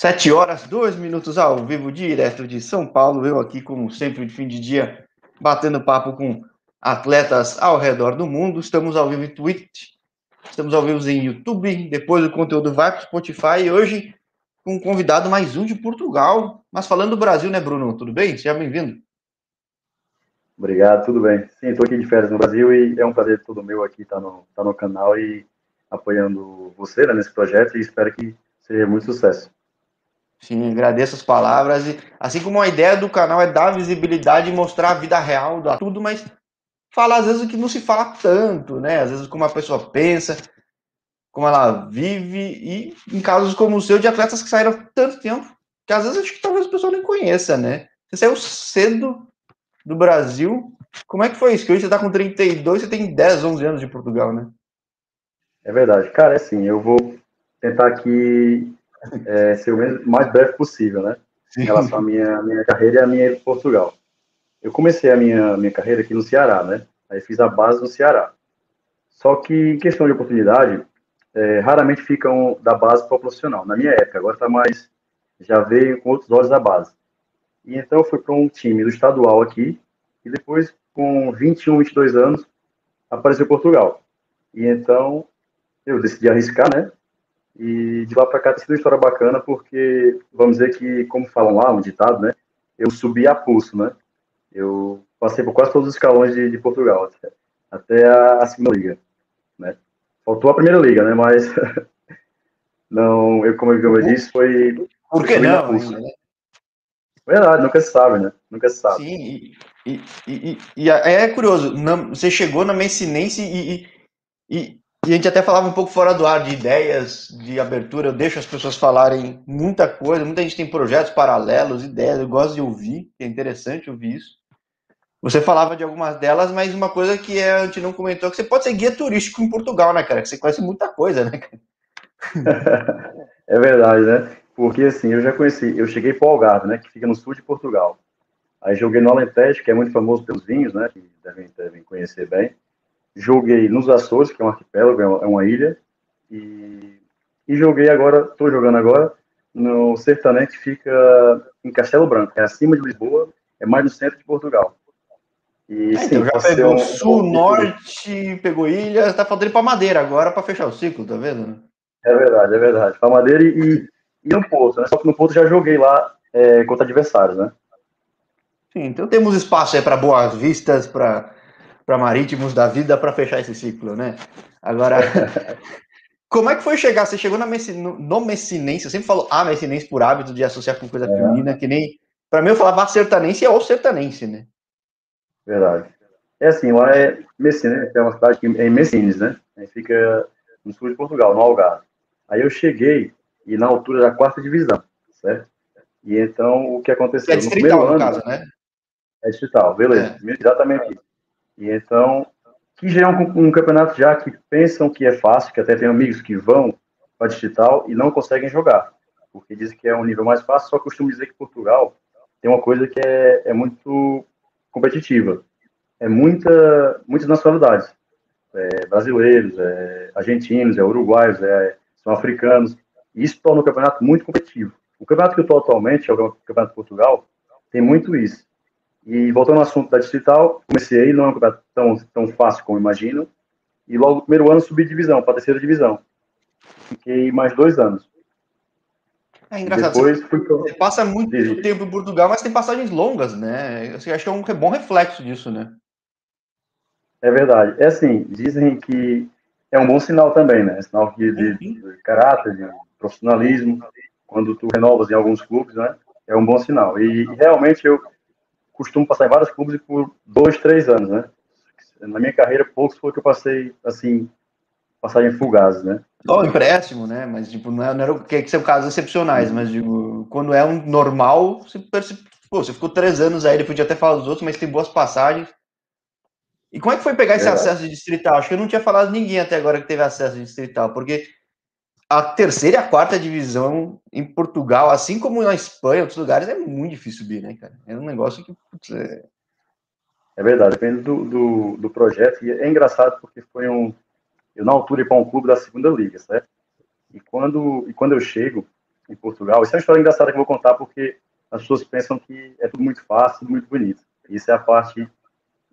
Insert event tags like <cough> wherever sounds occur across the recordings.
Sete horas, dois minutos ao vivo, direto de São Paulo. Eu aqui, como sempre, de fim de dia, batendo papo com atletas ao redor do mundo. Estamos ao vivo em Twitch, estamos ao vivo em YouTube. Depois o conteúdo vai para o Spotify. E hoje, com um convidado mais um de Portugal. Mas falando do Brasil, né, Bruno? Tudo bem? Seja bem-vindo. Obrigado, tudo bem. Sim, estou aqui de férias no Brasil e é um prazer todo meu aqui estar no, estar no canal e apoiando você né, nesse projeto e espero que seja muito sucesso. Sim, agradeço as palavras. E, assim como a ideia do canal é dar visibilidade e mostrar a vida real da tudo, mas falar às vezes o que não se fala tanto, né? Às vezes como a pessoa pensa, como ela vive, e em casos como o seu, de atletas que saíram tanto tempo, que às vezes acho que talvez a pessoa nem conheça, né? Você saiu cedo do Brasil. Como é que foi isso? Que hoje você está com 32, você tem 10, 11 anos de Portugal, né? É verdade. Cara, é assim, eu vou tentar aqui é, ser o mais breve possível, né? Sim. Em relação à minha, minha carreira e à minha em Portugal. Eu comecei a minha, minha carreira aqui no Ceará, né? Aí fiz a base no Ceará. Só que, em questão de oportunidade, é, raramente ficam da base para o profissional. Na minha época, agora está mais. Já veio com outros olhos da base. E então eu fui para um time do estadual aqui, e depois, com 21, 22 anos, apareceu Portugal. E então eu decidi arriscar, né? E de lá para cá tem sido uma história bacana, porque vamos dizer que, como falam lá, um ditado, né? Eu subi a pulso, né? Eu passei por quase todos os escalões de, de Portugal, até, até a, a, segunda liga, né? Faltou a primeira liga, né? Mas <laughs> não, eu como eu disse, foi. Por que não? Né? Verdade, nunca se sabe, né? Nunca se sabe. Sim, e, e, e, e é curioso, você chegou na Messinense e, e, e a gente até falava um pouco fora do ar de ideias, de abertura. Eu deixo as pessoas falarem muita coisa. Muita gente tem projetos paralelos, ideias. Eu gosto de ouvir, é interessante ouvir isso. Você falava de algumas delas, mas uma coisa que a gente não comentou que você pode ser guia turístico em Portugal, né, cara? Que você conhece muita coisa, né, cara? <laughs> é verdade, né? Porque assim, eu já conheci, eu cheguei para o Algarve, né, que fica no sul de Portugal. Aí joguei no Alentejo, que é muito famoso pelos vinhos, né, que devem, devem conhecer bem joguei nos Açores, que é um arquipélago, é uma ilha, e, e joguei agora, estou jogando agora, no Sertané, que fica em Castelo Branco, é acima de Lisboa, é mais no centro de Portugal. E, é, sim, então já pegou um, sul, um... norte, pegou ilha, está faltando para Madeira agora para fechar o ciclo, tá vendo? É verdade, é verdade. Para Madeira e, e no Porto, né? Só que no Porto já joguei lá é, contra adversários, né? Sim, então temos espaço aí para boas vistas, para para marítimos da vida para fechar esse ciclo, né? Agora, <laughs> como é que foi chegar? Você chegou na Messin... no Messinense, eu sempre falo a Messinense por hábito de associar com coisa é. feminina, que nem. Para mim, eu falava sertanense é o sertanense, né? Verdade. É assim, lá é Messinense, é uma cidade que é em Messines, né? Aí fica no sul de Portugal, no Algarve. Aí eu cheguei e na altura da quarta divisão, certo? E então o que aconteceu? É distrital, no, no caso, né? É distrital, beleza. É. Exatamente isso. E então, que já é um, um, campeonato já que pensam que é fácil, que até tem amigos que vão para digital e não conseguem jogar, porque dizem que é um nível mais fácil, só costumo dizer que Portugal tem uma coisa que é, é muito competitiva. É muita, muitas nacionalidades. É, brasileiros, é, argentinos, é, uruguaios, é, são africanos. E isso torna o campeonato muito competitivo. O campeonato que eu estou atualmente, é o Campeonato de Portugal, tem muito isso. E voltando ao assunto da distrital, comecei, não é um campeonato tão, tão fácil como imagino, e logo no primeiro ano subi divisão, para a terceira divisão. Fiquei mais dois anos. É engraçado, Depois, você, fui... você passa muito tempo em Portugal, mas tem passagens longas, né? Eu acho que é um bom reflexo disso, né? É verdade. É assim, dizem que é um bom sinal também, né? É sinal de, de, de caráter, de profissionalismo. Quando tu renovas em alguns clubes, né? É um bom sinal. E realmente eu costumo passar em vários clubes por dois, três anos, né? Na minha carreira, poucos foi que eu passei, assim, passagem fugazes, né? Só empréstimo, né? Mas, tipo, não, é, não era o que, que são casos excepcionais, mas, digo, quando é um normal, você percebe, pô, você ficou três anos aí, ele podia até falar dos outros, mas tem boas passagens. E como é que foi pegar esse é. acesso de distrital? Acho que eu não tinha falado ninguém até agora que teve acesso de distrital, porque a terceira e a quarta divisão em Portugal, assim como na Espanha, outros lugares, é muito difícil subir, né, cara? É um negócio que. Putz, é... é... verdade, depende do, do, do, projeto. E é engraçado porque foi um. Eu, na altura, ia para um clube da segunda liga, certo? E quando, e quando eu chego, em Portugal. Isso é uma história engraçada que eu vou contar porque as pessoas pensam que é tudo muito fácil, muito bonito. Isso é a parte.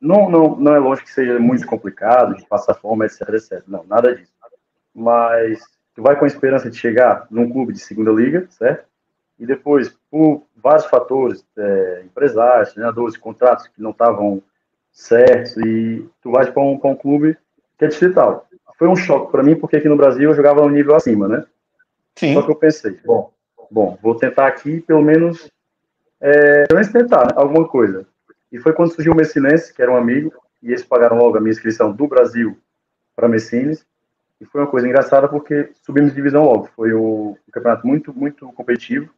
Não, não, não é lógico que seja muito complicado, de passar fome, etc, etc. Não, nada disso. Mas tu vai com a esperança de chegar num clube de segunda liga, certo? E depois, por vários fatores, é, empresários, treinadores, contratos que não estavam certos, e tu vais para um, um clube que é distrital. Foi um choque para mim, porque aqui no Brasil eu jogava um nível acima, né? Sim. Só que eu pensei, bom, bom, vou tentar aqui pelo menos, é, pelo menos tentar né, alguma coisa. E foi quando surgiu o Messinense, que era um amigo, e eles pagaram logo a minha inscrição do Brasil para Messines. E foi uma coisa engraçada porque subimos de divisão logo. Foi o, um campeonato muito, muito competitivo,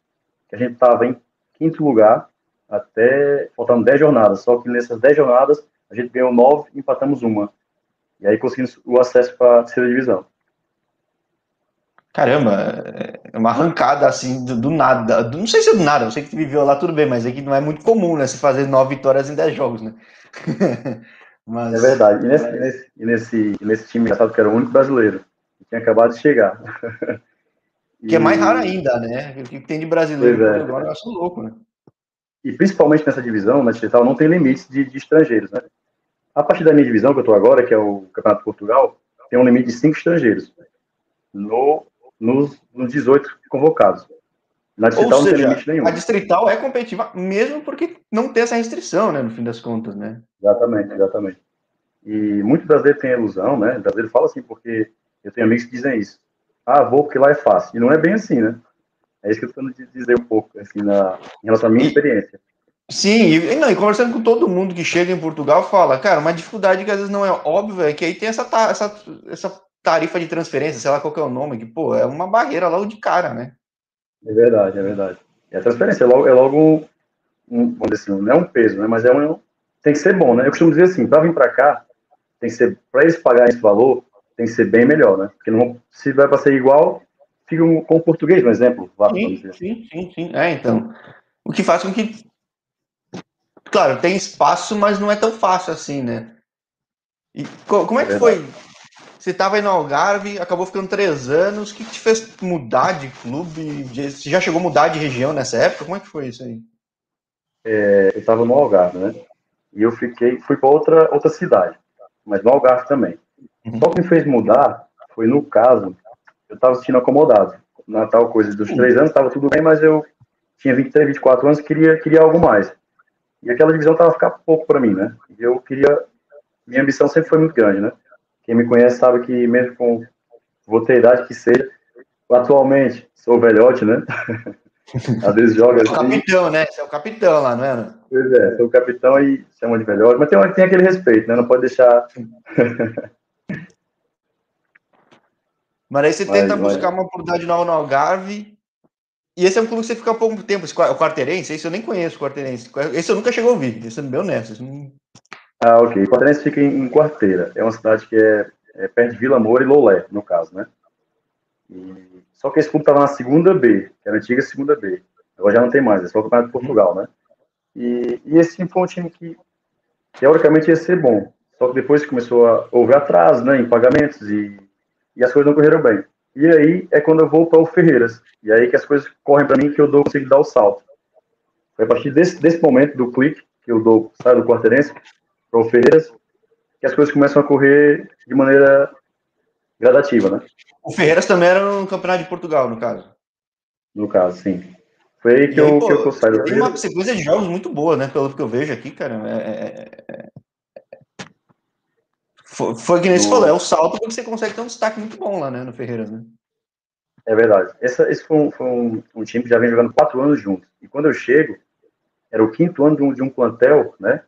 que a gente estava em quinto lugar até faltando 10 jornadas. Só que nessas 10 jornadas a gente ganhou 9 e empatamos uma. E aí conseguimos o acesso para a terceira divisão. Caramba, é uma arrancada assim do, do, nada. Não sei se é do nada, eu sei que tu viveu lá tudo bem, mas é que não é muito comum, né? Se fazer nove vitórias em dez jogos, né? <laughs> mas... É verdade. E nesse, é... nesse, nesse, nesse time engraçado que era o único brasileiro, que tinha acabado de chegar. <laughs> Que e... é mais raro ainda, né? O que tem de brasileiro é. agora eu acho louco, né? E principalmente nessa divisão, na digital, não tem limites de, de estrangeiros, né? A partir da minha divisão, que eu estou agora, que é o Campeonato de Portugal, tem um limite de cinco estrangeiros. No nos, nos 18 convocados. Na distrital Ou seja, não tem limite nenhum. A distrital é competitiva, mesmo porque não tem essa restrição, né, no fim das contas, né? Exatamente, exatamente. E muito brasileiro tem ilusão, né? O brasileiro fala assim, porque eu tenho amigos que dizem isso. Ah, vou porque lá é fácil. E não é bem assim, né? É isso que eu estou tentando dizer um pouco, assim, na, em relação à minha experiência. Sim, e, não, e conversando com todo mundo que chega em Portugal, fala, cara, uma dificuldade que às vezes não é óbvia é que aí tem essa, essa, essa tarifa de transferência, sei lá qual é o nome, que, pô, é uma barreira logo de cara, né? É verdade, é verdade. E a transferência é logo, é logo um, vamos dizer assim, não é um peso, né? Mas é um, tem que ser bom, né? Eu costumo dizer assim, para vir para cá, tem que ser, para eles pagarem esse valor, tem que ser bem melhor, né? Porque não, se vai para ser igual, fica um, com o português, por exemplo. Sim, sim, sim, sim. É, então, o que faz com que, claro, tem espaço, mas não é tão fácil assim, né? E como é que é foi você estava aí no Algarve, acabou ficando três anos. O que, que te fez mudar de clube? Você já chegou a mudar de região nessa época? Como é que foi isso aí? É, eu estava no Algarve, né? E eu fiquei, fui para outra, outra cidade, mas no Algarve também. Uhum. Só que me fez mudar foi no caso, eu estava sentindo acomodado. Na tal coisa dos três anos, estava tudo bem, mas eu tinha 23, 24 anos queria queria algo mais. E aquela divisão estava ficando pouco para mim, né? E eu queria. Minha ambição sempre foi muito grande, né? Quem me conhece sabe que mesmo com vou ter idade que seja, atualmente sou velhote, né? <laughs> Às vezes joga assim. É assim. capitão, né? Você é o capitão lá, não é? Pois é, sou o capitão e chama de velhote, mas tem, tem aquele respeito, né? Não pode deixar. <laughs> mas aí você mas, tenta mas... buscar uma oportunidade nova no Algarve. E esse é um clube que você fica há pouco tempo. O Quarteirense, esse eu nem conheço, o Quarteirense. Esse eu nunca chegou a ouvir, é bem honesto. Não... Ah, ok. Quarteirense fica em, em Quarteira. É uma cidade que é, é perto de Vila Moura e Lolé, no caso, né? E, só que esse clube estava na segunda B, que era a antiga segunda B. Agora já não tem mais, é só o Campeonato de Portugal, né? E, e esse foi um time que, teoricamente, ia ser bom. Só que depois começou a houver atraso né, em pagamentos e, e as coisas não correram bem. E aí é quando eu vou para o Ferreiras. E aí que as coisas correm para mim que eu dou, consigo dar o salto. Foi a partir desse, desse momento do clique que eu dou, saio do quarteirense, para o Ferreiras, que as coisas começam a correr de maneira gradativa, né? O Ferreiras também era no Campeonato de Portugal, no caso. No caso, sim. Foi aí que, aí, eu, pô, que eu saí do Tem uma sequência de jogos muito boa, né? Pelo que eu vejo aqui, cara. É, é, é... é. Foi, foi que nem você falou, é o salto porque você consegue ter um destaque muito bom lá, né, no Ferreiras, né? É verdade. Essa, esse foi, um, foi um, um, time que já vem jogando quatro anos juntos. E quando eu chego, era o quinto ano de um, de um plantel, né?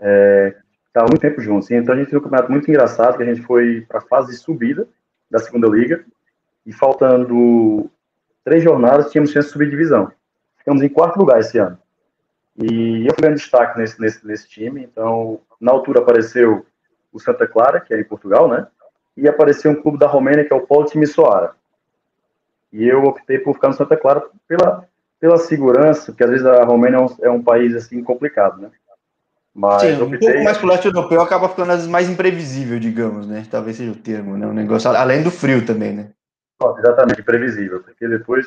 É, muito tempo juntos. Então a gente teve um campeonato muito engraçado, que a gente foi para a fase de subida da segunda liga, e faltando três jornadas, tínhamos chance de subir divisão. Ficamos em quarto lugar esse ano. E eu fui ganhando destaque nesse, nesse, nesse time, então na altura apareceu o Santa Clara, que é em Portugal, né? E apareceu um clube da Romênia, que é o Polo Timisoara. E eu optei por ficar no Santa Clara pela, pela segurança, porque às vezes a Romênia é um, é um país assim complicado, né? Mas Sim, um pouco mais pro leste europeu acaba ficando às vezes mais imprevisível, digamos, né? Talvez seja o termo, né? Um negócio, além do frio também, né? Exatamente, imprevisível, porque depois,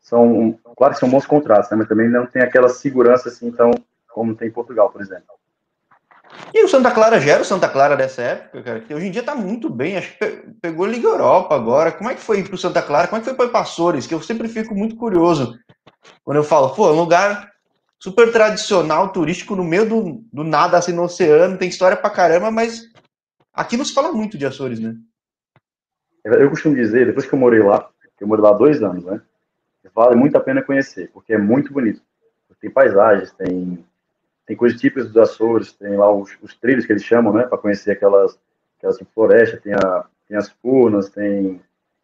são, claro que são bons contratos, né, mas também não tem aquela segurança assim, então, como tem em Portugal, por exemplo. E o Santa Clara gera o Santa Clara dessa época, cara, que hoje em dia tá muito bem, acho que pegou Liga Europa agora. Como é que foi pro Santa Clara? Como é que foi para Passores? Que eu sempre fico muito curioso quando eu falo, pô, é um lugar super tradicional, turístico, no meio do, do nada, assim, no oceano, tem história pra caramba, mas aqui não se fala muito de Açores, né? Eu costumo dizer, depois que eu morei lá, eu morei lá dois anos, né? Vale muito a pena conhecer, porque é muito bonito. Tem paisagens, tem tem coisas típicas dos Açores, tem lá os, os trilhos que eles chamam, né, para conhecer aquelas, aquelas florestas, tem, a, tem as furnas, tem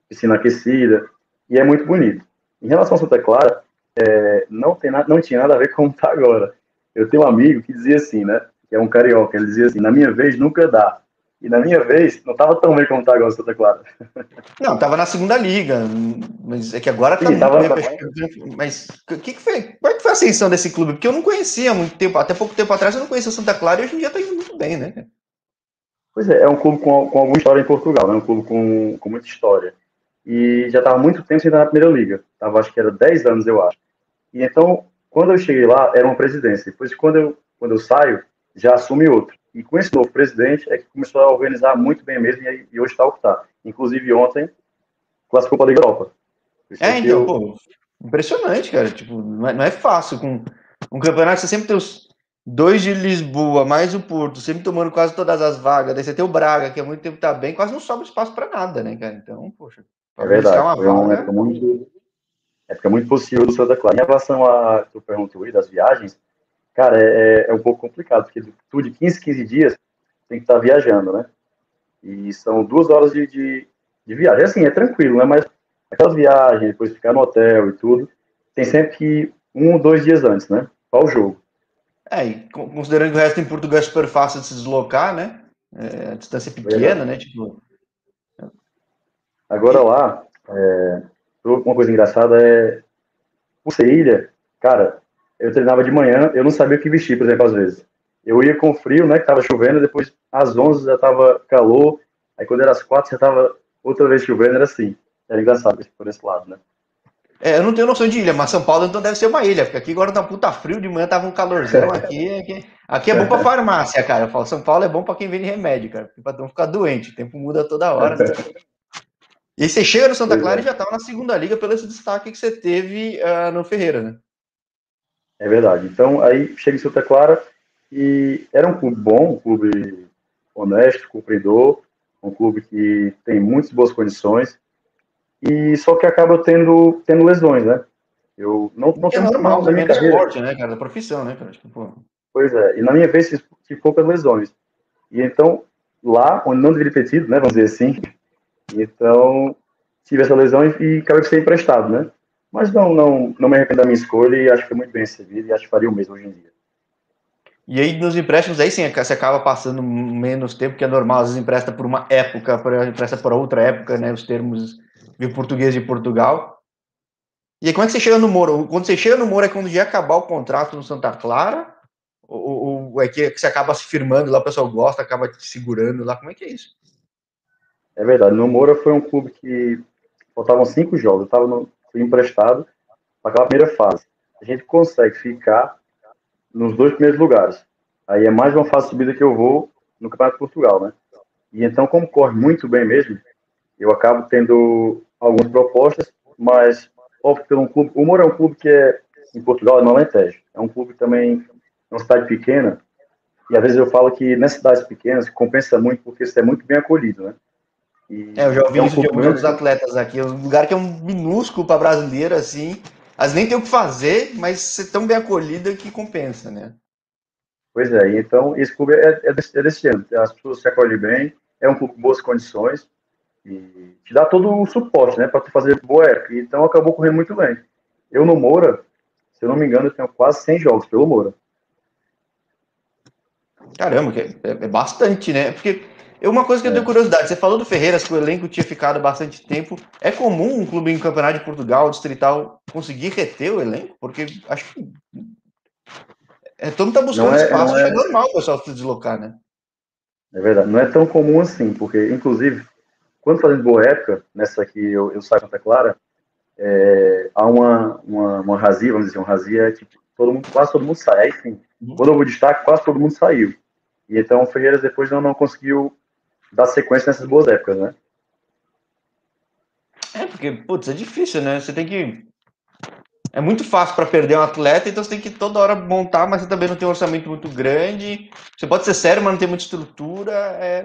piscina aquecida, e é muito bonito. Em relação a Santa Clara, é, não, tem não tinha nada a ver com como está agora. Eu tenho um amigo que dizia assim, né, que é um carioca, ele dizia assim, na minha vez nunca dá. E na minha vez, não estava tão bem como está agora Santa Clara. Não, estava na segunda liga, mas é que agora está muito tava, bem. Mas o que, que foi? Qual é que foi a ascensão desse clube? Porque eu não conhecia muito tempo, até pouco tempo atrás eu não conhecia Santa Clara e hoje em dia está indo muito bem, né? Pois é, é um clube com, com alguma história em Portugal, é né? um clube com, com muita história. E já estava muito tempo sem estar na primeira liga, tava, acho que era 10 anos, eu acho. E então, quando eu cheguei lá, era uma presidência. Depois, quando eu, quando eu saio, já assume outro. E com esse novo presidente é que começou a organizar muito bem mesmo e, e hoje está o que está. Inclusive ontem classificou para a Liga Europa. É, então, eu... pô, impressionante, cara. Tipo, não é, não é fácil. Com um campeonato você sempre tem os dois de Lisboa, mais o Porto, sempre tomando quase todas as vagas. Daí você tem o Braga, que há muito tempo tá bem, quase não sobra espaço para nada, né, cara? Então, poxa. É verdade. Foi uma época muito, época muito possível do Santa Clara. Em relação a tu perguntou aí das viagens, cara, é, é, é um pouco complicado, porque tu de 15, 15 dias tem que estar tá viajando, né? E são duas horas de, de, de viagem. Assim, é tranquilo, né? Mas aquelas viagens, depois ficar no hotel e tudo, tem sempre que um ou dois dias antes, né? Para o jogo. É, e considerando que o resto em Portugal é super fácil de se deslocar, né? É, a distância é pequena, né? Tipo... Agora lá, é, uma coisa engraçada é, por ser ilha, cara, eu treinava de manhã, eu não sabia o que vestir, por exemplo, às vezes. Eu ia com frio, né, que tava chovendo, depois às 11 já tava calor, aí quando era às 4 já tava outra vez chovendo, era assim. Era engraçado por esse lado, né? É, eu não tenho noção de ilha, mas São Paulo então deve ser uma ilha, porque aqui agora tá puta frio, de manhã tava um calorzão <laughs> aqui. Aqui, aqui é bom pra farmácia, cara. Eu falo, São Paulo é bom pra quem vende remédio, cara, pra não ficar doente, o tempo muda toda hora. Né? <laughs> E aí você chega no Santa Clara e já tava na segunda liga pelo esse destaque que você teve uh, no Ferreira, né? É verdade. Então, aí chega em Santa Clara e era um clube bom, um clube honesto, cumpridor, um clube que tem muitas boas condições, e só que acaba tendo, tendo lesões, né? Eu não, não é tenho normal, na minha carreira. esporte, né, cara? Da profissão, né, cara? Tipo, pois é, e na minha vez tive poucas lesões. E então, lá, onde não deveria ter tido, né, vamos dizer assim, então tive essa lesão e, e acabei de ser emprestado, né? Mas não, não, não me arrependo da minha escolha e acho que foi muito bem recebido e acho que faria o mesmo hoje em dia. E aí, nos empréstimos, aí sim, você acaba passando menos tempo, que é normal, às vezes empresta por uma época, empresta por outra época, né, os termos de português de Portugal. E aí, como é que você chega no Moro? Quando você chega no Moro é quando já acabar o contrato no Santa Clara? Ou, ou é que você acaba se firmando lá, o pessoal gosta, acaba te segurando lá? Como é que é isso? É verdade, no Moura foi um clube que faltavam cinco jogos, eu estava no, fui emprestado para aquela primeira fase. A gente consegue ficar nos dois primeiros lugares. Aí é mais uma fase subida que eu vou no Campeonato de Portugal, né? E então, como corre muito bem mesmo, eu acabo tendo algumas propostas, mas opto por um clube. O Moura é um clube que é em Portugal, é no Alentejo. É um clube também, é uma cidade pequena, e às vezes eu falo que nas cidades pequenas compensa muito porque você é muito bem acolhido, né? E é, eu já ouvi é um isso de alguns atletas aqui. É um lugar que é um minúsculo para brasileiro, assim. Às nem tem o que fazer, mas ser tão bem acolhida que compensa, né? Pois é, então esse clube é, é, desse, é desse ano. As pessoas se acolhem bem, é um clube com boas condições e te dá todo o suporte, né, para tu fazer boa época. Então acabou correndo muito bem. Eu no Moura, se eu não me engano, eu tenho quase 100 jogos pelo Moura. Caramba, é, é bastante, né? Porque é uma coisa que eu tenho é. curiosidade, você falou do Ferreiras que o elenco tinha ficado bastante tempo. É comum um clube em campeonato de Portugal, distrital, conseguir reter o elenco? Porque acho que é, todo mundo tá buscando é, espaço, é, é normal o pessoal se deslocar, né? É verdade, não é tão comum assim, porque, inclusive, quando fazendo boa época, nessa aqui eu, eu saio Santa Clara, é, há uma, uma, uma razia, vamos dizer, uma razia, tipo, todo mundo, quase todo mundo sai. Aí, enfim, uhum. quando eu vou destaque, quase todo mundo saiu. E então o Ferreiras depois não, não conseguiu dar sequência nessas boas épocas, né? É, porque, putz, é difícil, né? Você tem que. É muito fácil para perder um atleta, então você tem que toda hora montar, mas você também não tem um orçamento muito grande. Você pode ser sério, mas não tem muita estrutura. É...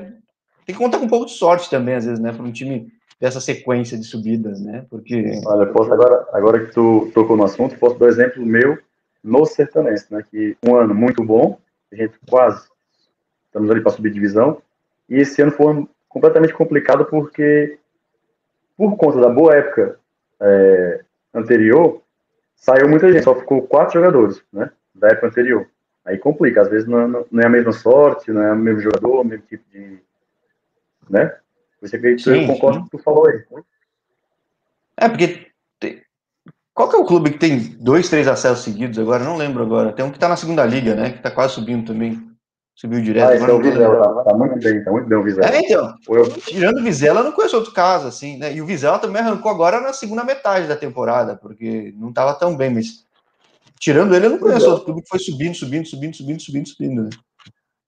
Tem que contar com um pouco de sorte também, às vezes, né? Para um time dessa sequência de subidas, né? Porque. Olha, posso agora, agora que tu tocou no assunto, posso dar um exemplo meu no sertanejo, né? Que um ano muito bom, a gente quase estamos ali para subir divisão, e esse ano foi completamente complicado porque por conta da boa época é, anterior, saiu muita gente, só ficou quatro jogadores, né? Da época anterior. Aí complica, às vezes não, é, não é a mesma sorte, não é o mesmo jogador, o mesmo tipo de. Né? Você sim, eu concordo com o que tu falou aí. É, porque. Tem... Qual que é o clube que tem dois, três acessos seguidos agora? Não lembro agora. Tem um que tá na segunda liga, né? Que tá quase subindo também. Subiu direto. Ah, esse é o Vizela, tá, tá, muito bem, tá muito bem o Vizela. É, então. Eu... Tirando o Vizela, eu não conheço outro caso, assim, né? E o Vizela também arrancou agora na segunda metade da temporada, porque não tava tão bem, mas tirando ele, eu não conheço outro clube que foi subindo, subindo, subindo, subindo, subindo, subindo, né?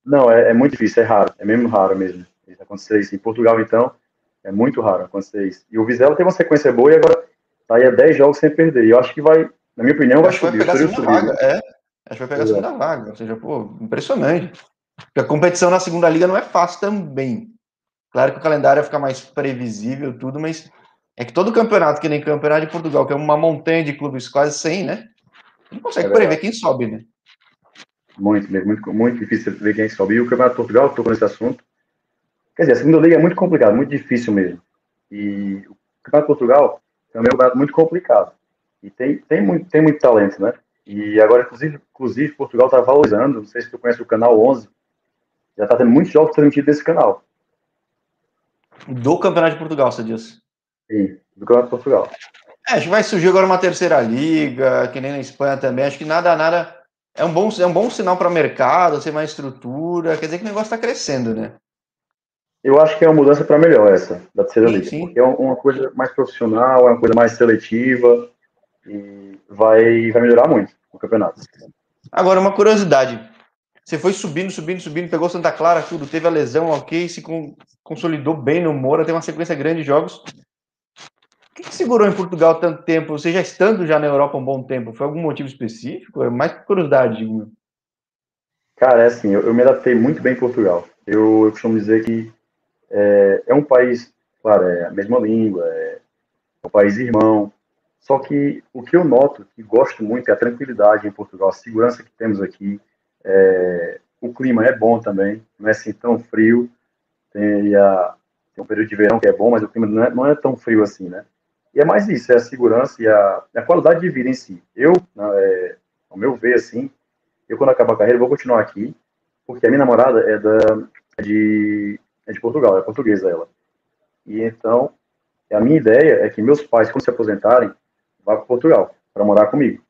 Não, é, é muito difícil, é raro, é mesmo raro mesmo acontecer isso. Em Portugal, então, é muito raro acontecer isso. E o Vizela teve uma sequência boa e agora tá aí a 10 jogos sem perder. E eu acho que vai, na minha opinião, vai subir. Vai pegar a segunda vaga, é. Acho que vai pegar a segunda vaga. Ou seja, pô, impressionante. Porque a competição na segunda liga não é fácil também. Claro que o calendário vai ficar mais previsível, tudo, mas é que todo campeonato, que nem campeonato de Portugal, que é uma montanha de clubes quase 100, né? Não consegue é prever quem sobe, né? Muito, muito, muito difícil ver quem sobe. E o Campeonato de Portugal, estou com esse assunto. Quer dizer, a segunda liga é muito complicado, muito difícil mesmo. E o Campeonato de Portugal também é um campeonato muito complicado. E tem, tem, muito, tem muito talento, né? E agora, inclusive, inclusive Portugal está valorizando, não sei se tu conhece o canal 11, já está tendo muitos jogos transmitidos desse canal. Do Campeonato de Portugal, você disse? Sim, do Campeonato de Portugal. É, acho que vai surgir agora uma terceira liga, que nem na Espanha também. Acho que nada, nada. É um bom, é um bom sinal para o mercado, ser mais estrutura. Quer dizer que o negócio está crescendo, né? Eu acho que é uma mudança para melhor essa, da terceira sim, liga. Sim. Porque é uma coisa mais profissional, é uma coisa mais seletiva e vai, vai melhorar muito o campeonato. Agora, uma curiosidade. Você foi subindo, subindo, subindo, pegou Santa Clara, tudo, teve a lesão, ok, se consolidou bem no Moura, tem uma sequência grande de jogos. O que, que, segurou em Portugal tanto tempo? Você já estando já na Europa um bom tempo, foi algum motivo específico? É mais curiosidade, digo. Cara, é assim, eu, eu, me adaptei muito bem em Portugal. Eu, eu costumo dizer que é, é, um país, claro, é a mesma língua, é, é um país irmão, só que o que eu noto, que gosto muito, é a tranquilidade em Portugal, a segurança que temos aqui, é, o clima é bom também, não é assim tão frio. Tem, a, tem um período de verão que é bom, mas o clima não é, não é, tão frio assim, né? E é mais isso, é a segurança e a, a qualidade de vida em si. Eu, é, ao meu ver, assim, eu quando acabar a carreira vou continuar aqui, porque a minha namorada é, da, é de, é de Portugal, é portuguesa ela. E então, a minha ideia é que meus pais, quando se aposentarem, vá para Portugal, para morar comigo.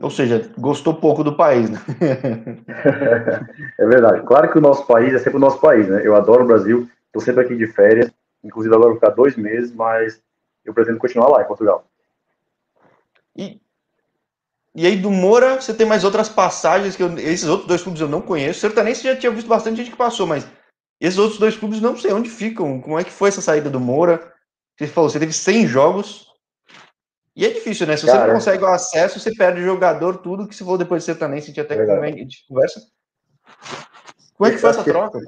Ou seja, gostou pouco do país, né? <laughs> é verdade. Claro que o nosso país é sempre o nosso país, né? Eu adoro o Brasil, estou sempre aqui de férias, inclusive agora vou ficar dois meses, mas eu pretendo continuar lá em Portugal. E, e aí do Moura, você tem mais outras passagens que eu, esses outros dois clubes eu não conheço. Sertanense já tinha visto bastante gente que passou, mas esses outros dois clubes não sei onde ficam. Como é que foi essa saída do Moura? Você falou, você teve 100 jogos, e é difícil, né? Se você não consegue o acesso, você perde o jogador, tudo que se for depois de sertanense, a gente até convém, conversa. Como é que foi essa troca?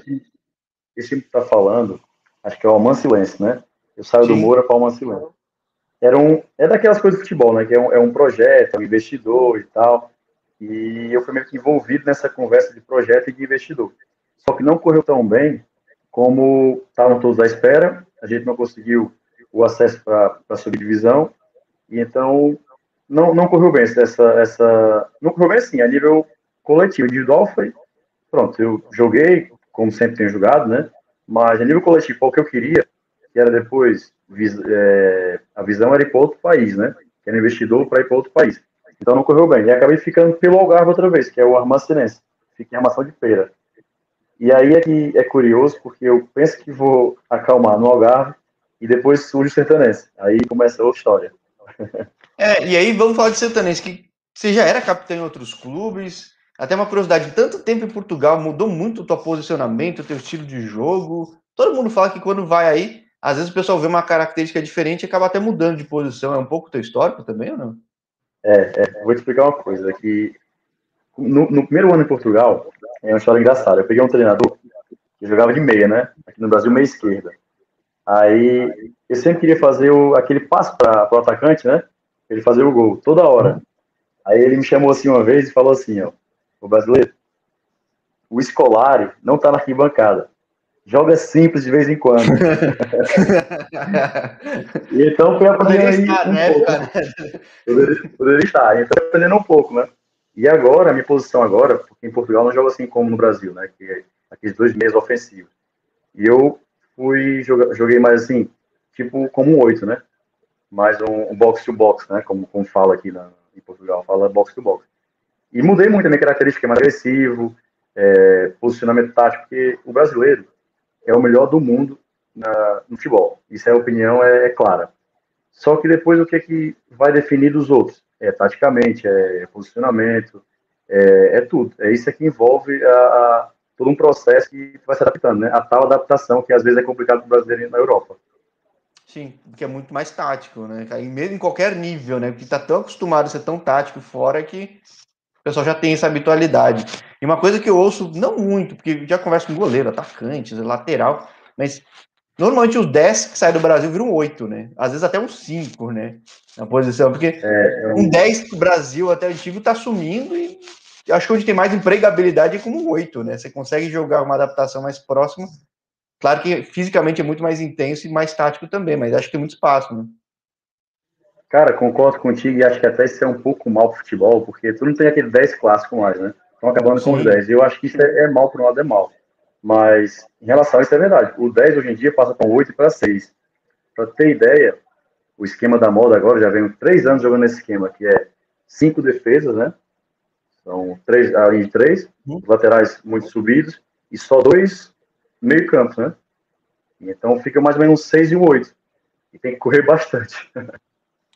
Esse que tá falando, acho que é o Almancilense, né? Eu saio Sim. do Moura para o Almancilense. Era um, é daquelas coisas de futebol, né? Que é um, é um projeto, é um investidor e tal. E eu fui meio que envolvido nessa conversa de projeto e de investidor. Só que não correu tão bem como estavam todos à espera. A gente não conseguiu o acesso para a subdivisão e então, não, não correu bem essa, essa. Não correu bem assim, a nível coletivo. Individual foi. Pronto, eu joguei, como sempre tenho jogado, né? Mas a nível coletivo, o que eu queria, que era depois. É, a visão era ir para outro país, né? Que era investidor para ir para outro país. Então não correu bem. E acabei ficando pelo Algarve outra vez, que é o Armacenense. Fiquei em armação de feira. E aí é que é curioso, porque eu penso que vou acalmar no Algarve e depois surge o Sertanense. Aí começa outra história. <laughs> É, e aí vamos falar de Sertanense, que você já era capitão em outros clubes. Até uma curiosidade, tanto tempo em Portugal mudou muito o teu posicionamento, o teu estilo de jogo. Todo mundo fala que quando vai aí, às vezes o pessoal vê uma característica diferente e acaba até mudando de posição. É um pouco teu histórico também ou não? É, é vou te explicar uma coisa, que no, no, primeiro ano em Portugal, é uma história engraçada. Eu peguei um treinador que jogava de meia, né? Aqui no Brasil, meia esquerda. Aí eu sempre queria fazer o, aquele passo para o atacante, né? Ele fazer o gol toda hora. Aí ele me chamou assim uma vez e falou assim, ó, o brasileiro, o Escolari não está na arquibancada. Joga simples de vez em quando. <laughs> então foi aprendendo aí estar, um né, pouco. Poderia, poderia estar. Então aprendendo um pouco, né? E agora, a minha posição agora, porque em Portugal não joga assim como no Brasil, né? Que é aqueles dois meses ofensivos. E eu fui, joguei mais assim, tipo como um oito, né? Mais um, um box to box, né? Como, como fala aqui na, em Portugal, fala box to box. E mudei muito a minha característica, é mais agressivo, é, posicionamento tático, porque o brasileiro é o melhor do mundo na, no futebol. Isso é a opinião, é, é, clara. Só que depois o que é que vai definir dos outros? É taticamente, é posicionamento, é, é tudo. É isso que envolve a todo um processo que vai se adaptando, né? A tal adaptação que às vezes é complicado para o brasileiro na Europa. Sim, porque é muito mais tático, né? Mesmo em qualquer nível, né? Porque está tão acostumado a ser tão tático fora que o pessoal já tem essa habitualidade. E uma coisa que eu ouço, não muito, porque já converso com goleiro, atacante, lateral, mas normalmente os 10 que saem do Brasil viram 8, né? Às vezes até uns 5, né? Na posição, porque é, é um 10 do Brasil até antigo tá sumindo e acho que onde tem mais empregabilidade é como um 8, né? Você consegue jogar uma adaptação mais próxima. Claro que fisicamente é muito mais intenso e mais tático também, mas acho que tem muito espaço, né? Cara, concordo contigo e acho que até isso é um pouco mal pro futebol, porque tu não tem aquele 10 clássico mais, né? Estão acabando Sim. com os 10. Eu acho que isso é, é mal, por um lado é mal. Mas em relação a isso é verdade. O 10 hoje em dia passa com 8 para 6. Para ter ideia, o esquema da moda agora, já venho três anos jogando esse esquema, que é cinco defesas, né? São três, a linha de três, uhum. laterais muito subidos, e só dois meio campo, né? Então fica mais ou menos um 6 e um 8. E tem que correr <laughs> bastante.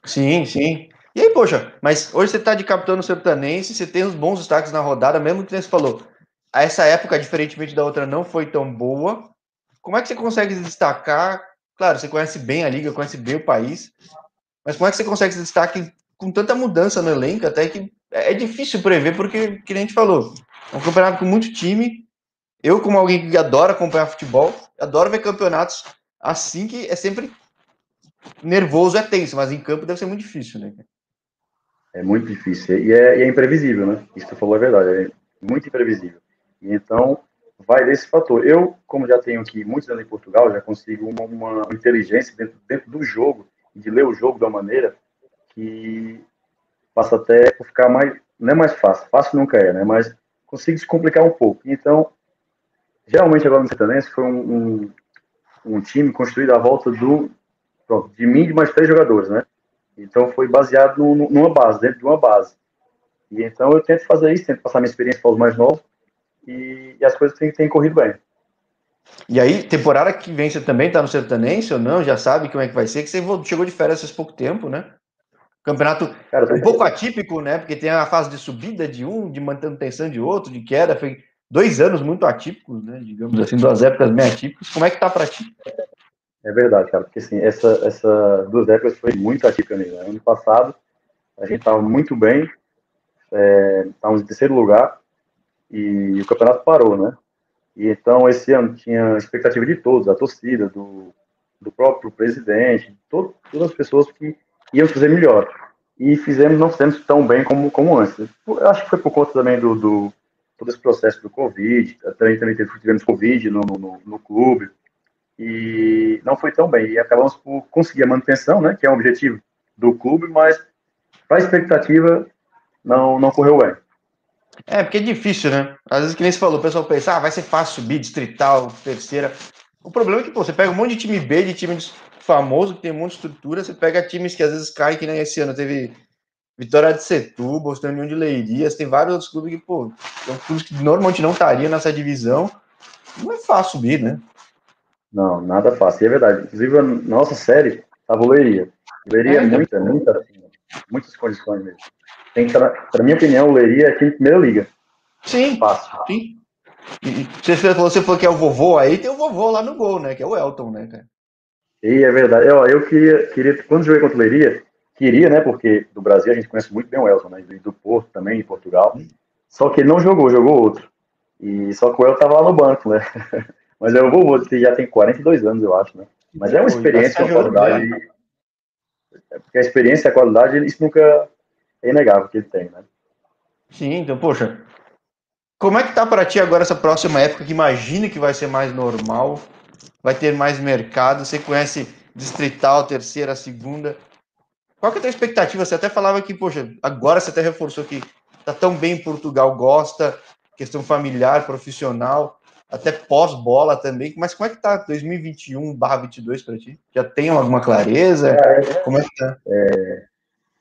Sim, sim. E aí, poxa, mas hoje você está de capitão no Sertanense, você tem uns bons destaques na rodada, mesmo que você falou, essa época, diferentemente da outra, não foi tão boa. Como é que você consegue se destacar? Claro, você conhece bem a liga, conhece bem o país, mas como é que você consegue se destacar com tanta mudança no elenco, até que é difícil prever, porque, que a gente falou, é um campeonato com muito time. Eu, como alguém que adora acompanhar futebol, adoro ver campeonatos assim que é sempre nervoso, é tenso, mas em campo deve ser muito difícil, né? É muito difícil. E é, e é imprevisível, né? Isso que você falou é verdade. É muito imprevisível. E então, vai desse fator. Eu, como já tenho aqui muitos anos em Portugal, já consigo uma, uma inteligência dentro, dentro do jogo, de ler o jogo da maneira que passa até por ficar mais. Não é mais fácil, fácil nunca é, né? Mas consigo se complicar um pouco. Então, geralmente agora no Sertanense foi um, um, um time construído à volta do. De mim e mais três jogadores, né? Então foi baseado no, numa base, dentro de uma base. E então eu tento fazer isso, tento passar minha experiência para os mais novos e, e as coisas têm, têm, corrido bem. E aí, temporada que vem você também está no Sertanense ou não? Já sabe como é que vai ser? Que você chegou de férias faz pouco tempo, né? Campeonato Cara, um pouco atípico, né? Porque tem a fase de subida de um, de manutenção de outro, de queda. Foi dois anos muito atípicos, né? Digamos assim, duas épocas bem atípicas. Como é que tá para ti? É verdade, cara, porque assim, essa, essa duas épocas foi muito atípica mesmo. Né? Ano passado, a gente estava muito bem, é, estávamos em terceiro lugar, e o campeonato parou, né? E então, esse ano tinha expectativa de todos, da torcida, do, do próprio presidente, todo, todas as pessoas que iam fazer melhor. E fizemos, não fizemos tão bem como, como antes. Eu acho que foi por conta também do, do todo esse processo do Covid, também, também tivemos Covid no, no, no clube, e não foi tão bem. E acabamos por conseguir a manutenção, né, que é um objetivo do clube, mas para a expectativa não, não correu bem. É, porque é difícil, né? Às vezes, que nem você falou, o pessoal pensa, ah, vai ser fácil subir, distrital, terceira. O problema é que, pô, você pega um monte de time B, de time famoso, que tem um monte de estrutura, você pega times que às vezes caem, que nem esse ano teve Vitória de Setúbal, tem União de Leirias, tem vários outros clubes que, pô, são clubes que normalmente não estariam nessa divisão. Não é fácil subir, né? Não, nada fácil. E é verdade. Inclusive, a nossa série, a Leiria. Leiria é, muita, muita, assim, muitas condições mesmo. Tem que, para minha opinião, o Leiria é aqui em primeira liga. Sim, Fácil. sim. E você falou, você falou que é o vovô aí, tem o vovô lá no gol, né? Que é o Elton, né, cara? E é verdade. Eu, eu queria, queria, quando joguei contra o Leiria, queria, né? Porque do Brasil a gente conhece muito bem o Elton, né? E do Porto também, em Portugal. Só que ele não jogou, jogou outro. E só que o Elton tava lá no banco, né? <laughs> Mas é o vovô, que já tem 42 anos, eu acho, né? Mas é uma experiência, uma qualidade. É porque a experiência e a qualidade, isso nunca é inegável que ele tem, né? Sim, então, poxa, como é que tá para ti agora essa próxima época que imagina que vai ser mais normal, vai ter mais mercado, você conhece distrital, terceira, segunda. Qual que é a tua expectativa? Você até falava que, poxa, agora você até reforçou que tá tão bem em Portugal, gosta, questão familiar, profissional, até pós-bola também. Mas como é que tá 2021/22 para ti? Já tem alguma clareza? É, como é que tá? É,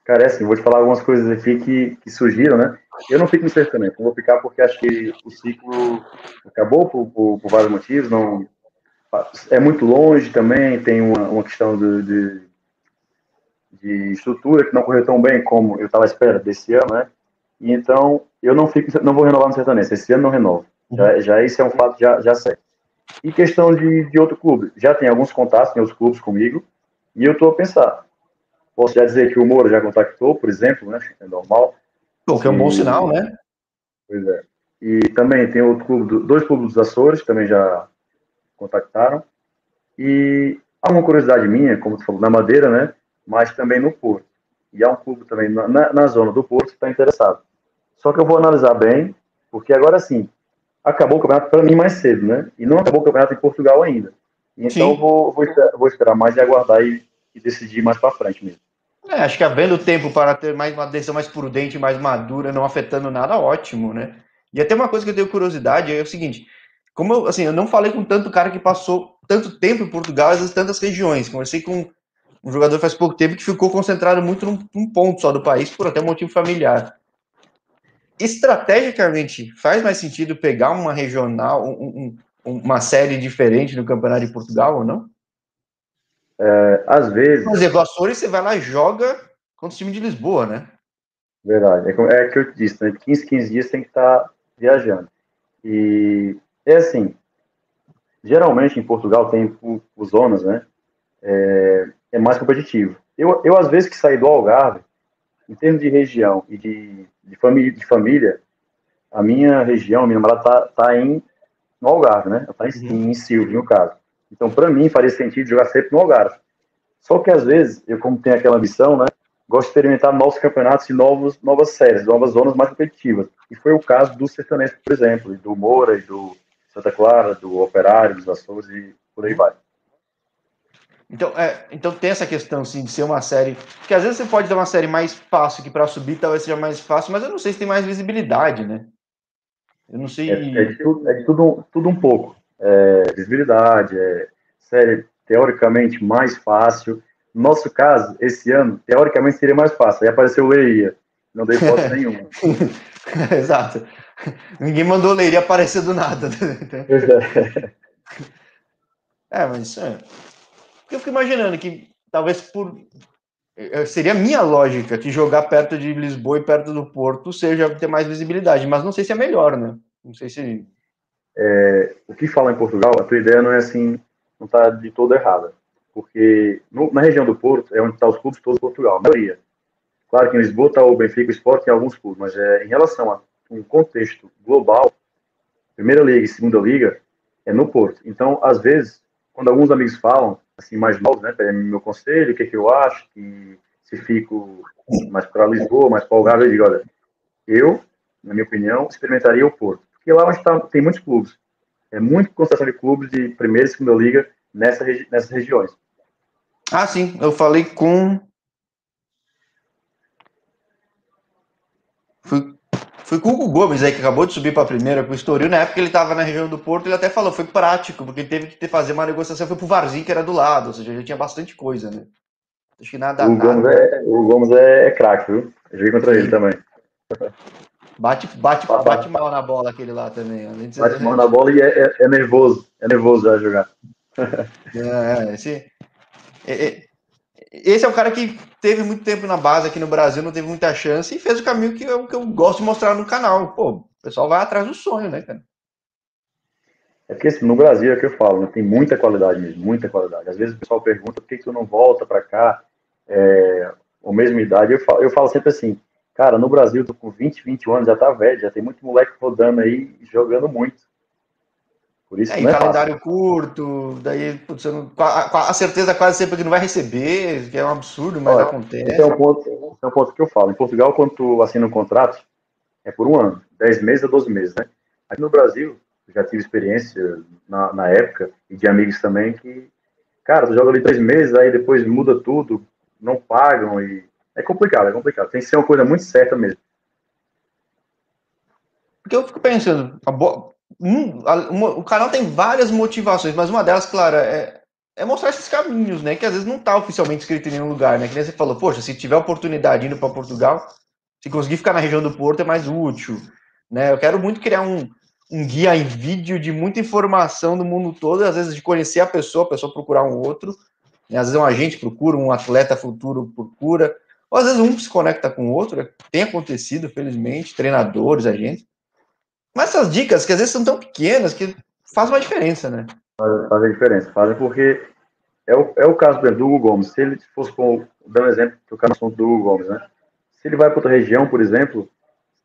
cara, é assim, vou te falar algumas coisas aqui que, que surgiram, né? Eu não fico no sertanejo, vou ficar porque acho que o ciclo acabou por, por, por, vários motivos, não é muito longe também, tem uma, uma questão de, de, de, estrutura que não correu tão bem como eu estava esperando desse ano, né? E então eu não fico, não vou renovar no sertanejo, esse ano não renovo. Já, uhum. já esse é um fato já, já certo. E questão de, de outro clube, já tem alguns contatos, tem os clubes comigo, e eu estou a pensar. Posso já dizer que o Moura já contactou, por exemplo, né? É normal. O que é um bom sinal, né? Pois é. E também tem outro clube, dois clubes dos Açores também já contactaram. E há uma curiosidade minha, como tu falou, na Madeira, né? Mas também no Porto. E há um clube também na, na zona do Porto que está interessado. Só que eu vou analisar bem, porque agora sim, acabou o campeonato para mim mais cedo, né? E não acabou o campeonato em Portugal ainda. Então vou, vou, esperar, vou, esperar, mais e aguardar e, e decidir mais para frente mesmo. É, acho que havendo tempo para ter mais uma decisão mais prudente, mais madura, não afetando nada, ótimo, né? E até uma coisa que eu tenho curiosidade é o seguinte: como eu, assim, eu não falei com tanto cara que passou tanto tempo em Portugal, às tantas regiões. Conversei com um jogador faz pouco tempo que ficou concentrado muito num, num ponto só do país, por até motivo familiar. Estrategicamente, faz mais sentido pegar uma regional, um, um, uma série diferente do Campeonato de Portugal ou não? É, às vezes. Por exemplo, Açores você vai lá e joga contra o time de Lisboa, né? Verdade. É, é que eu disse, né? 15, 15 dias tem que estar viajando. E é assim, geralmente em Portugal tem os zonas, né? É, é, mais competitivo. Eu, eu, às vezes, que saí do Algarve, em termos de região e de, de, família, de família, a minha região, a minha namorada tá, tá em, no Algarve, né? Ela tá em, uhum. em Silvio, no caso. Então, para mim, faria sentido jogar sempre no Algarve. Só que, às vezes, eu, como tenho aquela ambição, né? Gosto de experimentar novos campeonatos e novos, novas séries, novas zonas mais competitivas. E foi o caso do Sertanejo, por exemplo, e do Moura e do Santa Clara, do Operário, dos Açores e por aí vai. Então, é, então tem essa questão, sim, de ser uma série. Que às vezes você pode ter uma série mais fácil, que para subir talvez seja mais fácil, mas eu não sei se tem mais visibilidade, né? Eu não sei. É, é de, tudo, é de tudo, tudo um pouco. É, visibilidade, é série teoricamente mais fácil. No nosso caso, esse ano, teoricamente seria mais fácil. Aí apareceu o Leia. Não dei foto <laughs> nenhuma. <laughs> <laughs> Exato. Ninguém mandou Leiria aparecer do nada. <laughs> Né? é, mas isso é. Eu fico imaginando que talvez por. É, seria a minha lógica que jogar perto de Lisboa e perto do Porto seja ter mais visibilidade, mas não sei se é melhor, né? Não sei se. É, o que fala em Portugal, a tua ideia não é assim, não está de todo errada. Porque no, na região do Porto é onde estão tá os clubes todos de Portugal, a maioria. Claro que em Lisboa está o Benfica, o Sport e alguns clubes, mas é, em relação a um contexto global, Primeira Liga e Segunda Liga, é no Porto. Então, às vezes, quando alguns amigos falam, assim, mais novos, né, pedem meu conselho, o que, é que eu acho, que se fico mais para Lisboa, mais para o Algarve, eu digo, olha, eu, na minha opinião, experimentaria o Porto. Porque lá onde tá, tem muitos clubes, é muito concentração de clubes de Primeira e Segunda Liga nessa, nessas regiões. Ah, sim, eu falei com... Fui foi com o Hugo Gomes aí, que acabou de subir para a primeira com o Estoril. Na época ele estava na região do Porto, ele até falou, foi prático, porque ele teve que ter, fazer uma negociação, foi pro Varzinho, que era do lado, ou seja, já tinha bastante coisa, né? Acho que nada. O Gomes é, o Gomes é, é craque, viu? Eu joguei contra Sim. ele também. Bate, bate, bate mal na bola aquele lá também. Bate mal na bola e é, é, é, nervoso. É nervoso já jogar. <laughs> é, esse, é, é, esse é o cara que teve muito tempo na base aqui no Brasil, não teve muita chance e fez o caminho que eu, que eu gosto de mostrar no canal. Pô, o pessoal vai atrás do sonho, né, cara? É porque assim, no Brasil é que eu falo, né, tem muita qualidade mesmo, muita qualidade. Às vezes o pessoal pergunta por que, que tu não volta para cá, é, ou mesma idade. Eu falo, eu falo sempre assim, cara, no Brasil, tô com 20, 21 anos, já tá velho, já tem muito moleque rodando aí, jogando muito. Por isso é, calendário fácil. curto, daí putz, não, a, a, certeza quase sempre que não vai receber, que é um absurdo, mas Olha, acontece. Esse é, um ponto, esse é um ponto que eu falo. Em Portugal, quando tu assina um contrato, é por um ano, 10 meses a 12 meses, né? Aqui no Brasil, já tive experiência na, na época, e de amigos também, que, cara, tu joga ali três meses, aí depois muda tudo, não pagam, e é complicado, é complicado. Tem que ser uma coisa muito certa mesmo. Porque eu fico pensando, a boa um, uma, o canal tem várias motivações, mas uma delas, claro, é, é mostrar esses caminhos, né? Que às vezes não está oficialmente escrito em nenhum lugar, né? Que nem você falou, poxa, se tiver oportunidade indo para Portugal, se conseguir ficar na região do Porto é mais útil, né? Eu quero muito criar um, um guia em vídeo de muita informação do mundo todo, às vezes de conhecer a pessoa, a pessoa procurar um outro, né? às vezes um agente procura, um atleta futuro procura, ou às vezes um se conecta com o outro, né? tem acontecido, felizmente, treinadores, agentes, mas essas dicas, que às vezes são tão pequenas, que fazem uma diferença, né? Fazem a diferença, fazem porque é o, é o caso do Hugo Gomes. Se ele fosse, com, dar um exemplo, tocar no assunto do Hugo Gomes, né? Se ele vai para outra região, por exemplo,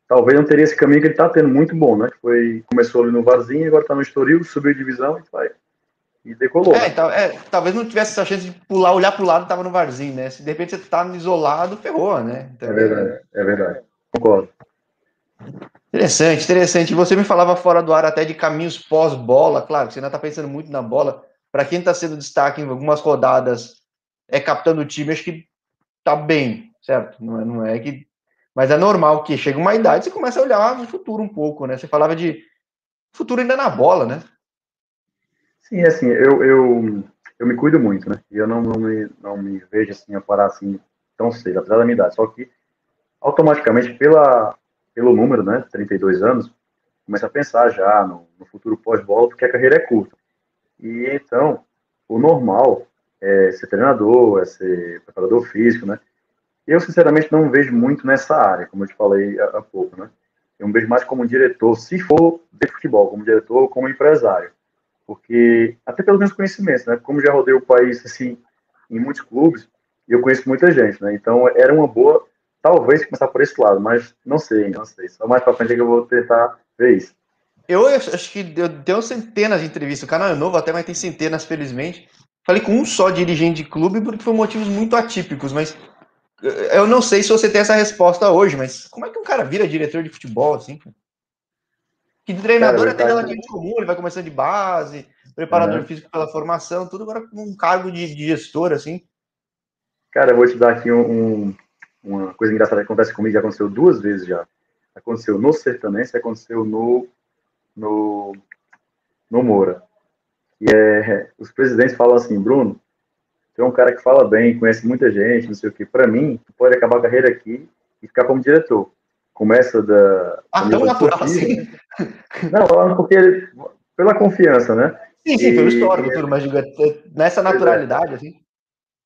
talvez não teria esse caminho que ele está tendo muito bom, né? Foi, começou ali no Varzinho, agora está no Estoril, subiu divisão e vai. E decolou. É, né? é, talvez não tivesse essa chance de pular, olhar para o lado e estava no Varzinho, né? Se de repente você está isolado, ferrou, né? Então, é verdade, é verdade. Concordo. Interessante, interessante. Você me falava fora do ar até de caminhos pós-bola, claro, você ainda está pensando muito na bola. Para quem está sendo destaque em algumas rodadas, é captando o time, acho que tá bem, certo? Não é, não é que. Mas é normal que chega uma idade você começa a olhar no futuro um pouco, né? Você falava de futuro ainda na bola, né? Sim, assim, eu, eu, eu me cuido muito, né? Eu não, não, me, não me vejo assim a parar assim tão cedo, apesar da minha idade. Só que automaticamente, pela pelo número, né, 32 anos, começa a pensar já no, no futuro pós-bola, porque a carreira é curta. E então, o normal é ser treinador, é ser preparador físico, né? Eu, sinceramente, não vejo muito nessa área, como eu te falei há, há pouco, né? Eu me vejo mais como diretor, se for de futebol, como diretor ou como empresário. Porque, até pelos meus conhecimentos, né? Como já rodei o país, assim, em muitos clubes, eu conheço muita gente, né? Então, era uma boa talvez começar por esse lado, mas não sei, não sei. Só mais para frente é que eu vou tentar ver isso. Eu acho que eu tenho centenas de entrevistas. O canal é novo até, mas tem centenas, felizmente. Falei com um só dirigente de clube porque foi motivos muito atípicos, mas eh, eu não sei se você tem essa resposta hoje, mas como é que um cara vira diretor de futebol assim? Que treinador cara, é até relativamente comum, ele vai começando de base, preparador uhum. físico pela formação, tudo agora com um cargo de, de gestor, assim. Cara, eu vou te dar aqui um, uma coisa engraçada que acontece comigo, já aconteceu duas vezes já. Aconteceu no Sertanense e aconteceu no, no, no Moura. E é, os presidentes falam assim, Bruno, tu é um cara que fala bem, conhece muita gente, não sei o que. Para mim, tu pode acabar a carreira aqui e ficar como diretor. Começa da. Ah, tão natural assim. Não, porque pela confiança, né? Sim, sim, e, pelo histórico, tudo, mas diga, nessa naturalidade, assim.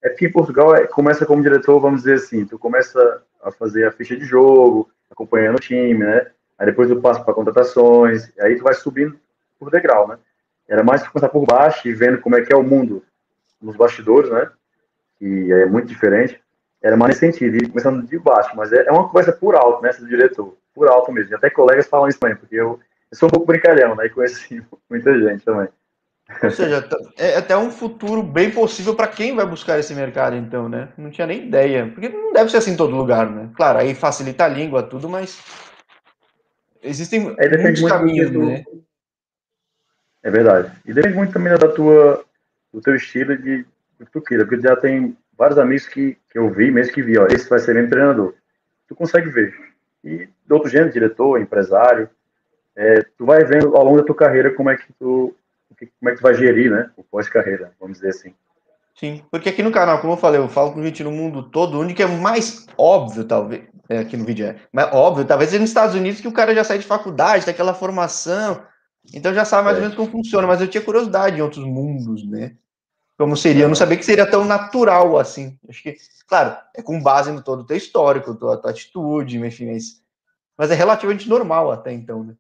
É porque em Portugal é, começa como diretor, vamos dizer assim, tu começa a fazer a ficha de jogo, acompanhando o time, né? Aí depois tu passa para contratações, aí tu vai subindo por degrau, né? Era mais começar por baixo e vendo como é que é o mundo nos bastidores, né? Que é muito diferente. Era mais nesse sentido, ir começando de baixo, mas é, é uma conversa por alto, né? Do diretor, por alto mesmo. E até colegas falam isso também, porque eu, eu sou um pouco brincalhão, né? E conheci <laughs> muita gente também. Ou seja, é até um futuro bem possível para quem vai buscar esse mercado, então, né? Não tinha nem ideia. Porque não deve ser assim em todo lugar, né? Claro, aí facilita a língua, tudo, mas existem muitos caminhos, do... né? É verdade. E depende muito também da tua, do teu estilo de, de tu queira, porque já tem vários amigos que, que eu vi, mesmo que vi, ó, esse vai ser meu treinador. Tu consegue ver. E do outro gênero, diretor, empresário, é, tu vai vendo ao longo da tua carreira como é que tu como é que tu vai gerir, né, o pós-carreira, vamos dizer assim. Sim, porque aqui no canal, como eu falei, eu falo com gente no mundo todo, onde que é mais óbvio, talvez, é, aqui no vídeo é, mas óbvio, talvez é nos Estados Unidos que o cara já sai de faculdade, tem aquela formação, então já sabe mais é. ou menos como funciona, mas eu tinha curiosidade em outros mundos, né? como seria. Eu não sabia que seria tão natural assim. Acho que, claro, é com base no todo o teu histórico, tua, tua atitude, enfim, mas, mas é relativamente normal até então, né?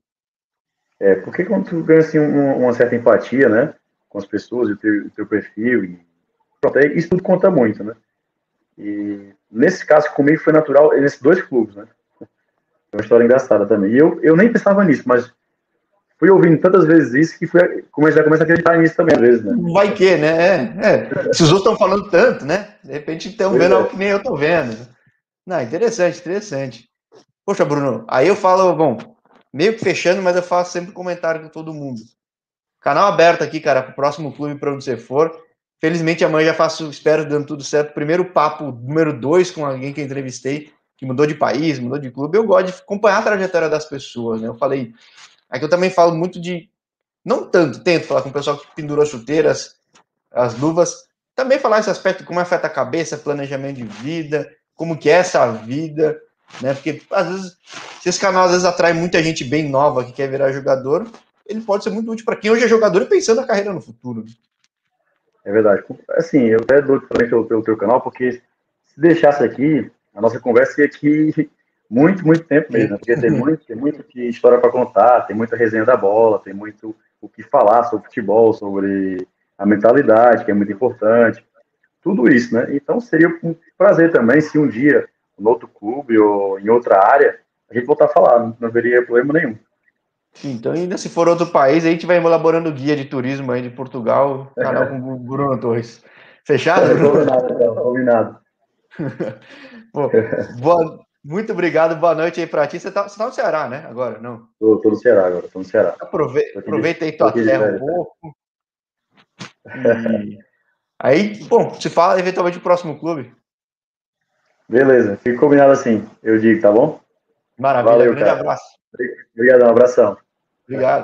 É, porque quando tu ganha assim, uma, uma, certa empatia, né, com as pessoas, o teu, o teu perfil, e, pronto, isso tudo conta muito, né? E nesse caso, comigo foi natural, nesses dois clubes, né? É uma história engraçada também. E eu, eu nem pensava nisso, mas fui ouvindo tantas vezes isso que fui, comecei a começar a acreditar nisso também, às vezes, né? Vai que, né? É, é. Se os outros estão falando tanto, né? De repente estão vendo é. algo que nem eu estou vendo. Não, interessante, interessante. Poxa, Bruno, aí eu falo, bom, meio que fechando, mas eu faço sempre comentário com todo mundo. Canal aberto aqui, cara, para o próximo clube, para onde você for. Felizmente amanhã já faço, espero dando tudo certo. Primeiro papo número dois com alguém que entrevistei que mudou de país, mudou de clube, eu gosto de acompanhar a trajetória das pessoas, né? Eu falei, aqui eu também falo muito de, não tanto, tento falar com o pessoal que pendurou as chuteiras, as luvas, também falar esse aspecto, como afeta a cabeça, planejamento de vida, como que é essa vida, né? Porque às vezes, se esse canal às vezes atrai muita gente bem nova que quer virar jogador, ele pode ser muito útil para quem hoje é jogador e pensando na carreira no futuro. É verdade. Assim, eu até dou também pelo, pelo teu canal, porque se deixasse aqui, a nossa conversa ia aqui <laughs> muito, muito tempo mesmo, né? porque tem <laughs> muito, tem muito que história para contar, tem muita resenha da bola, tem muito o que falar sobre futebol, sobre a mentalidade, que é muito importante, tudo isso, né? Então seria um prazer também se um dia, no outro clube ou em outra área, a gente voltar a falar, não, haveria problema nenhum. Então, ainda se for outro país, a gente vai elaborando guia de turismo aí de Portugal, canal com o Bruno Torres. Fechado? É, <laughs> combinado, então, combinado. <laughs> Boa, muito obrigado, boa noite aí pra ti. Você tá, você tá no Ceará, né? Agora, não? Tô, tô no Ceará agora, tô no Ceará. Aprove aproveita aí tua terra um pouco. E... aí, bom, se fala eventualmente o próximo clube. Beleza, fica combinado assim, eu digo, tá bom? Maravilha, Valeu, grande cara. abraço. Obrigado, um abração. Obrigado.